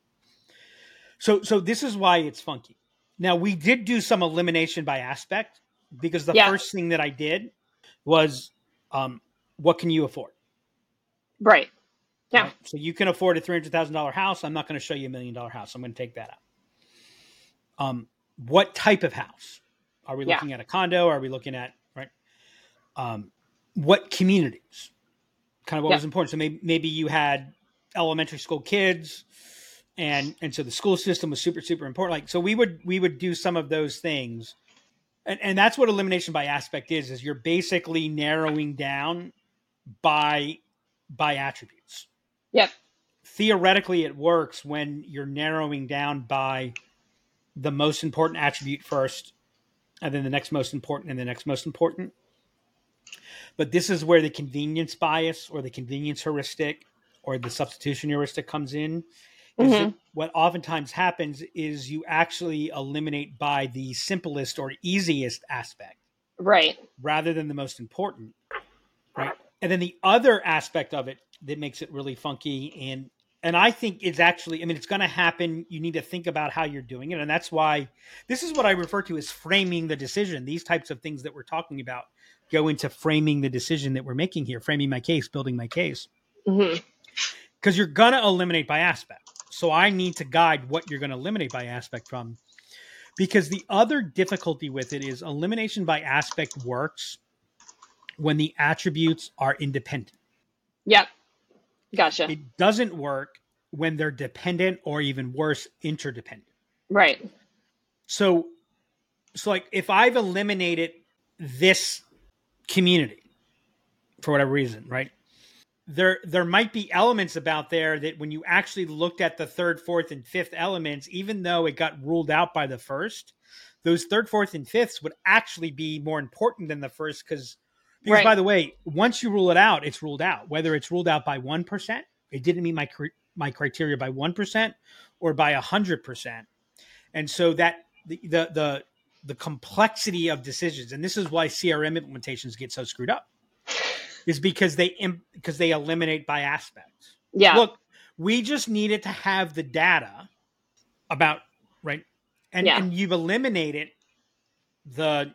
So, so this is why it's funky. Now we did do some elimination by aspect because the Yeah. first thing that I did was, um, what can you afford? Right. Yeah. Right? So you can afford a three hundred thousand dollar house. I'm not going to show you a million dollar house. I'm going to take that out. Um, what type of house? Are we Yeah. looking at a condo? Are we looking at right? Um, what communities? Kind of what Yeah. was important. So maybe maybe you had elementary school kids, and and so the school system was super super important. Like so, we would we would do some of those things, and and that's what elimination by aspect is. Is you're basically narrowing down by by attributes Yep. theoretically it works when you're narrowing down by the most important attribute first and then the next most important and the next most important. But this is where the convenience bias or the convenience heuristic or the substitution heuristic comes in. That mm-hmm. what oftentimes happens is you actually eliminate by the simplest or easiest aspect. Right. rather than the most important right? And then the other aspect of it that makes it really funky and and i think it's actually i mean it's going to happen you need to think about how you're doing it and that's why this is what i refer to as framing the decision these types of things that we're talking about go into framing the decision that we're making here framing my case building my case hmm because you're going to eliminate by aspect. So I need to guide what you're going to eliminate by aspect from. Because the other difficulty with it is elimination by aspect works when the attributes are independent. Yep. Gotcha. It doesn't work when they're dependent or even worse, interdependent. right. So, so like if I've eliminated this community for whatever reason, right? There, there might be elements about there that when you actually looked at the third, fourth, and fifth elements, even though it got ruled out by the first, those third, fourth, and fifths would actually be more important than the first because, because Right. by the way, once you rule it out, it's ruled out. Whether it's ruled out by one percent, it didn't meet my my criteria by one percent or by a hundred percent, and so that the, the the the complexity of decisions, and this is why CRM implementations get so screwed up, is because they because they eliminate by aspects. Yeah. Look, we just needed to have the data about right, and Yeah. and you've eliminated the.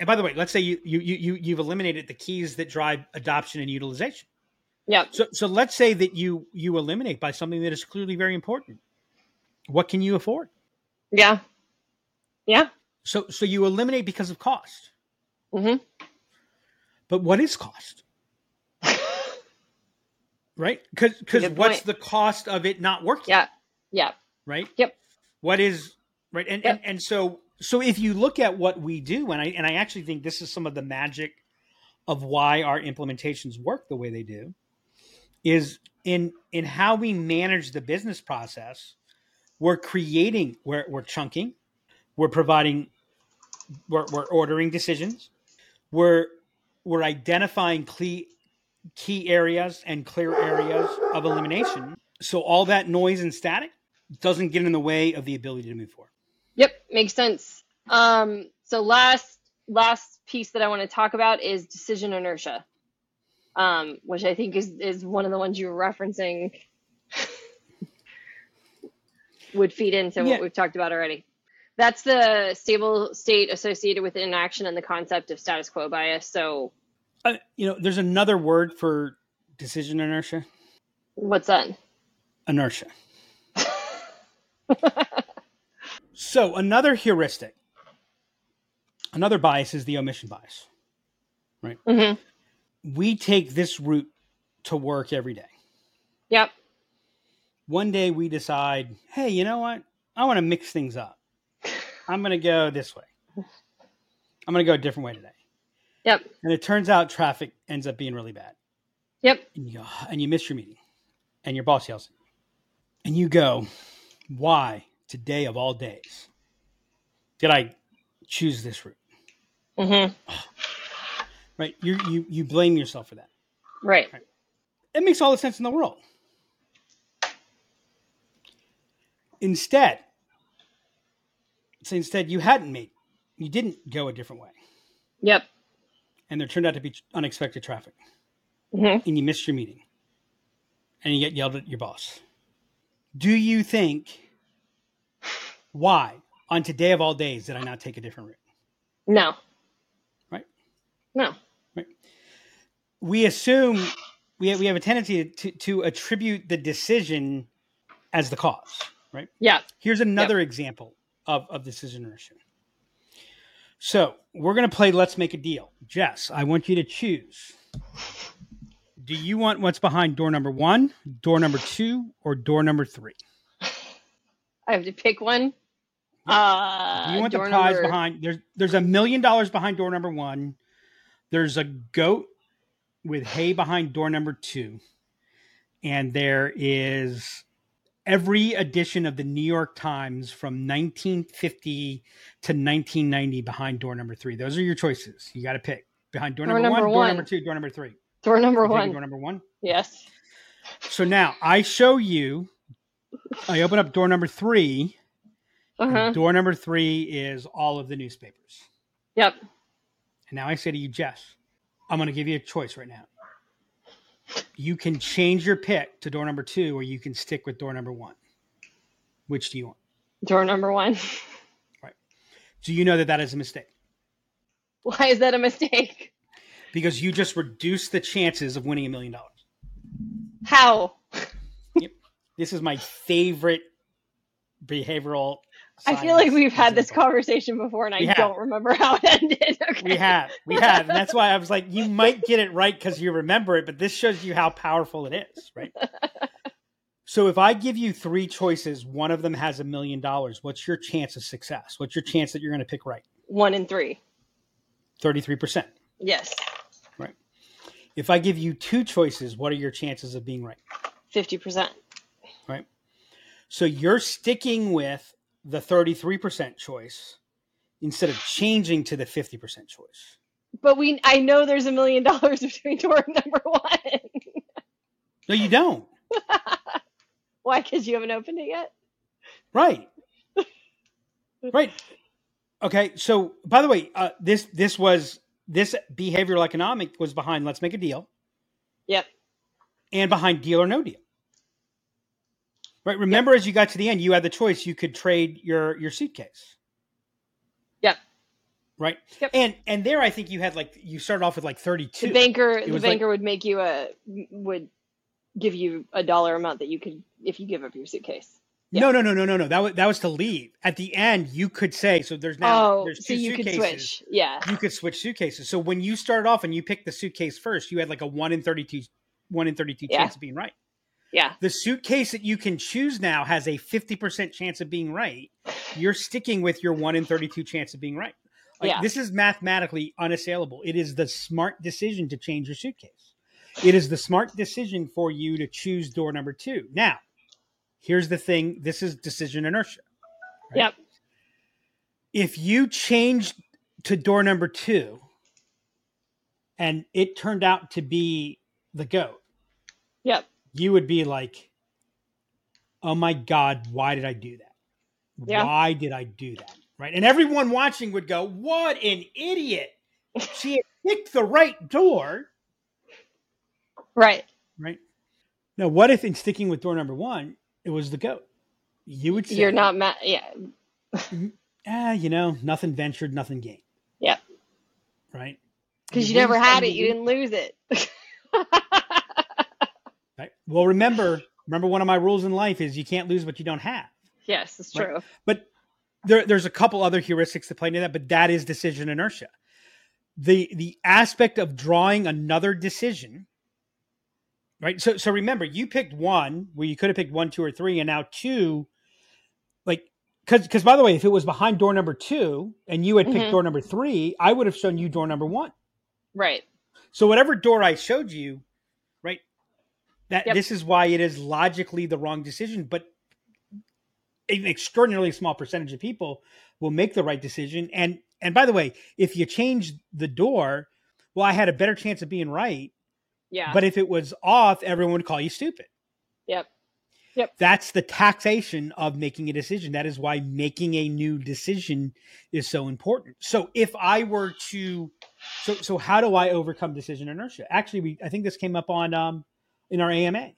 And by the way, let's say you you you you- you've eliminated the keys that drive adoption and utilization. Yeah. So so let's say that you you eliminate by something that is clearly very important. What can you afford? Yeah. Yeah. So so you eliminate because of cost. Mm-hmm. But what is cost? Right? Because because what's point. the cost of it not working? Yeah. Yeah. Right? Yep. What is right? And, Yep. and and so so if you look at what we do, and I and I actually think this is some of the magic of why our implementations work the way they do, is in in how we manage the business process. We're creating, we're we're chunking, We're providing, we're, we're ordering decisions. We're we're identifying key key areas and clear areas of elimination. So all that noise and static doesn't get in the way of the ability to move forward. Yep, makes sense. Um, so last last piece that I want to talk about is decision inertia, um, which I think is is one of the ones you were referencing. would feed into Yeah. what we've talked about already. That's the stable state associated with inaction and the concept of status quo bias. So Uh, you know, there's another word for decision inertia. what's that? Inertia. so another heuristic, another bias is the omission bias. Right. Mhm. We take this route to work every day. Yep. one day we decide, hey, you know what? I want to mix things up. I'm going to go this way. I'm going to go a different way today. Yep. And it turns out traffic ends up being really bad. Yep. And you go, and you miss your meeting. And your boss yells at you. And you go, why today of all days did I choose this route? hmm Right? You you you blame yourself for that. Right. It makes all the sense in the world. Instead, so instead you hadn't made, you didn't go a different way, Yep. and there turned out to be unexpected traffic, hmm and you missed your meeting, and you get yelled at your boss. Do you think why on today of all days did I not take a different route? No. Right. No. Right. We assume we have, we have a tendency to, to attribute the decision as the cause, right? Yeah. Here's another example of, of decision inertia. So we're going to play Let's Make a Deal. Jess, I want you to choose. Do you want what's behind door number one, door number two, or door number three? I have to pick one. Uh, Do you want the prize number- behind? There's there's a million dollars behind door number one. There's a goat with hay behind door number two, and there is every edition of the New York Times from 1950 to 1990 behind door number three. Those are your choices. You got to pick behind door, Door number, number one, door number two, door number three. Door number You one. Door number one. Yes. So now I show you. I open up door number three. Uh and huh. Door number three is all of the newspapers. Yep. And now I say to you, Jess, I'm going to give you a choice right now. You can change your pick to door number two, or you can stick with door number one. Which do you want? Door number one. Right. Do you know that that is a mistake? Why is that a mistake? Because you just reduce the chances of winning a million dollars. How? This is my favorite behavioral. I feel like we've had this conversation before, and I don't remember how it ended. Okay. We have, we have, and that's why I was like, you might get it right because you remember it, but this shows you how powerful it is, right? so if I give you three choices, one of them has a million dollars. What's your chance of success? What's your chance that you're going to pick right? One in three. Thirty-three percent. Yes. Right. If I give you two choices, what are your chances of being right? Fifty percent. Right. So you're sticking with the thirty-three percent choice instead of changing to the fifty percent choice. But we, I know there's a million dollars between door number one. No, you don't. Why? Because you haven't opened it yet. Right. right. Okay. So, by the way, uh, this this was this behavioral economic was behind Let's Make a Deal Yep. and behind Deal or No Deal. Right. Remember, as you got to the end, you had the choice. You could trade your your suitcase. Yep. Right. Yep. And and there, I think you had like you started off with like thirty two. The banker, the was like- banker would make you a would give you a dollar amount that you could if you give up your suitcase. No, no, no, no, no, no. That was that was to leave. At the end, you could say so. There's now oh, there's so two you could suitcases. switch. Yeah. you could switch suitcases. So when you started off and you picked the suitcase first, you had like a one in thirty two, one in thirty two Yeah. chance of being right. Yeah. The suitcase that you can choose now has a fifty percent chance of being right. You're sticking with your one in thirty two chance of being right. Like, Yeah. This is mathematically unassailable. It is the smart decision to change your suitcase. It is the smart decision for you to choose door number two. Now, here's the thing. This is decision inertia. right? Yep. if you changed to door number two and it turned out to be the goat, Yep. You would be like, oh my God, why did I do that? Yeah. Why did I do that? Right. And everyone watching would go, what an idiot. She had picked the right door. Right. Right. Now, what if in sticking with door number one, it was the goat? You would say, You're not mad. Yeah. ah, you know, nothing ventured, nothing gained. Yep. Right. Because you lose never had it. You didn't lose it. Well, remember, remember one of my rules in life is you can't lose what you don't have. yes, it's Right. true. But there, there's a couple other heuristics that play into that, but that is decision inertia. The the aspect of drawing another decision, right? So so remember, you picked one where you could have picked one, two, or three, and now two, like because because by the way, if it was behind door number two and you had picked Mhm. door number three, I would have shown you door number one. Right. So whatever door I showed you? That Yep. this is why it is logically the wrong decision, but an extraordinarily small percentage of people will make the right decision. And and by the way, if you change the door, well, I had a better chance of being right. Yeah. But if it was off, everyone would call you stupid. Yep. Yep. That's the taxation of making a decision. That is why making a new decision is so important. So if I were to so so how do I overcome decision inertia? Actually, we I think this came up on um in our AMA.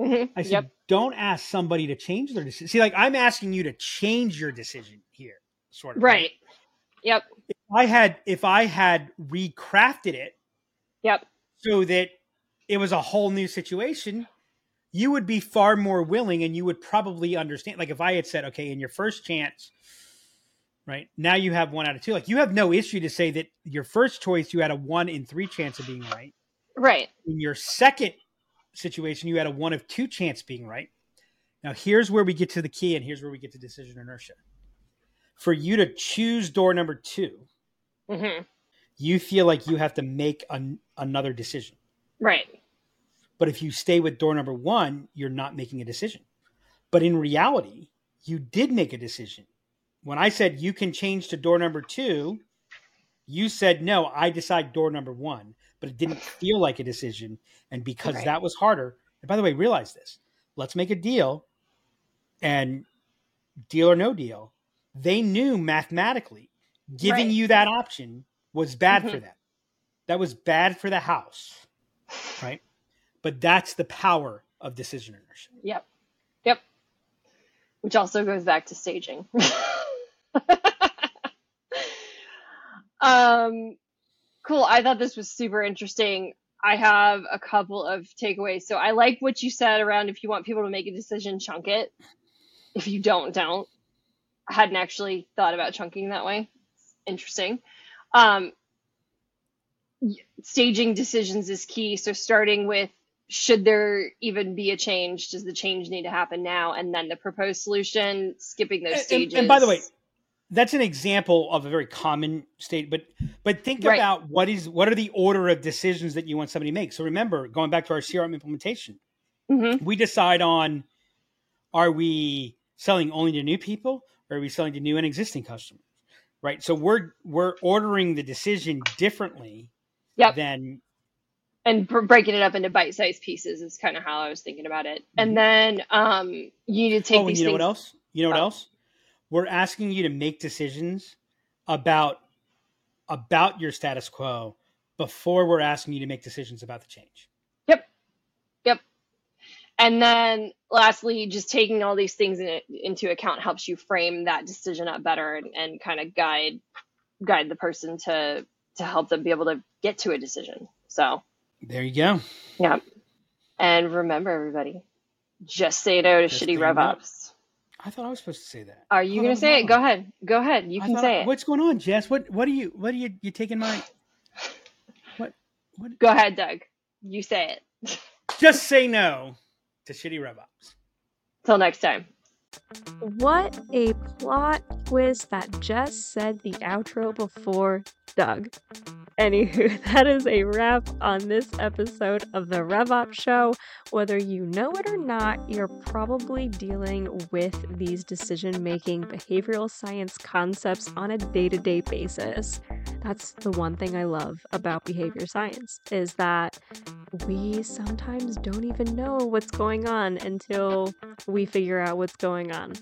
Mhm. I said, Yep. don't ask somebody to change their decision. See, like I'm asking you to change your decision here, sort of. Right. Yep. If I had if I had recrafted it Yep. so that it was a whole new situation, you would be far more willing and you would probably understand. Like if I had said, okay, in your first chance, right now you have one out of two. Like you have no issue to say that your first choice you had a one in three chance of being right. Right. In your second situation, you had a one of two chance being right. Now here's where we get to the key, and here's where we get to decision inertia. For you to choose door number two, hmm you feel like you have to make an, another decision. Right. But if you stay with door number one, you're not making a decision. But in reality, you did make a decision. When I said you can change to door number two, you said no, I decide door number one, but it didn't feel like a decision. And because Right. that was harder, and by the way, realize this let's make a deal and deal or no deal. They knew mathematically giving Right. you that option was bad for Mhm. them. That was bad for the house, right? But that's the power of decision inertia. Yep. Yep. Which also goes back to staging. um, cool. I thought this was super interesting. I have a couple of takeaways. So I like what you said around if you want people to make a decision, chunk it. If you don't, don't. I hadn't actually thought about chunking that way. Interesting. Um, staging decisions is key. So starting with should there even be a change? Does the change need to happen now? And then the proposed solution, skipping those stages. And, and by the way, that's an example of a very common state, but but think Right. about what is what are the order of decisions that you want somebody to make. So remember, going back to our CRM implementation, Mhm. we decide on are we selling only to new people or are we selling to new and existing customers? Right. So we're we're ordering the decision differently Yep. than and breaking it up into bite-sized pieces is kind of how I was thinking about it. And then um, you need to take oh, and these you know things. what else? You know what Oh. else? We're asking you to make decisions about about your status quo before we're asking you to make decisions about the change. Yep. Yep. And then lastly, just taking all these things in, into account helps you frame that decision up better and, and kind of guide guide the person to to help them be able to get to a decision. So There you go. yeah. And remember everybody, just say no to Just shitty rev no. I thought I was supposed to say that. Are you gonna say it? Go ahead. Go ahead. You I can say it. What's going on, Jess? What what are you what are you you taking my what what Go ahead, Doug. You say it. just say no to shitty rev ops. Till next time. What a plot twist that just said the outro before Doug. Anywho, that is a wrap on this episode of the Rev RevOps Show. Whether you know it or not, you're probably dealing with these decision making behavioral science concepts on a day to day basis. That's the one thing I love about behavior science is that we sometimes don't even know what's going on until we figure out what's going on.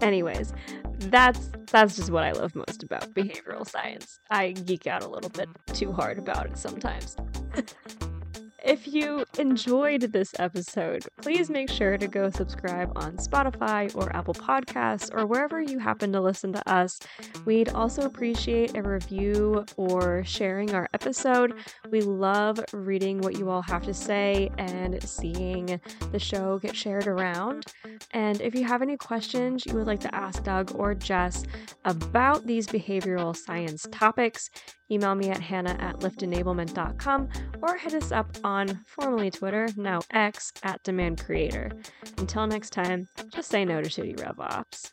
Anyways, that's that's just what I love most about behavioral science. I geek out a little bit too hard about it sometimes. If you enjoyed this episode, please make sure to go subscribe on Spotify or Apple Podcasts or wherever you happen to listen to us. We'd also appreciate a review or sharing our episode. We love reading what you all have to say and seeing the show get shared around. And if you have any questions you would like to ask Doug or Jess about these behavioral science topics, email me at hannah at liftenablement.com or hit us up on formerly Twitter, now X, at Demand Creator. Until next time, just say no to shitty RevOps.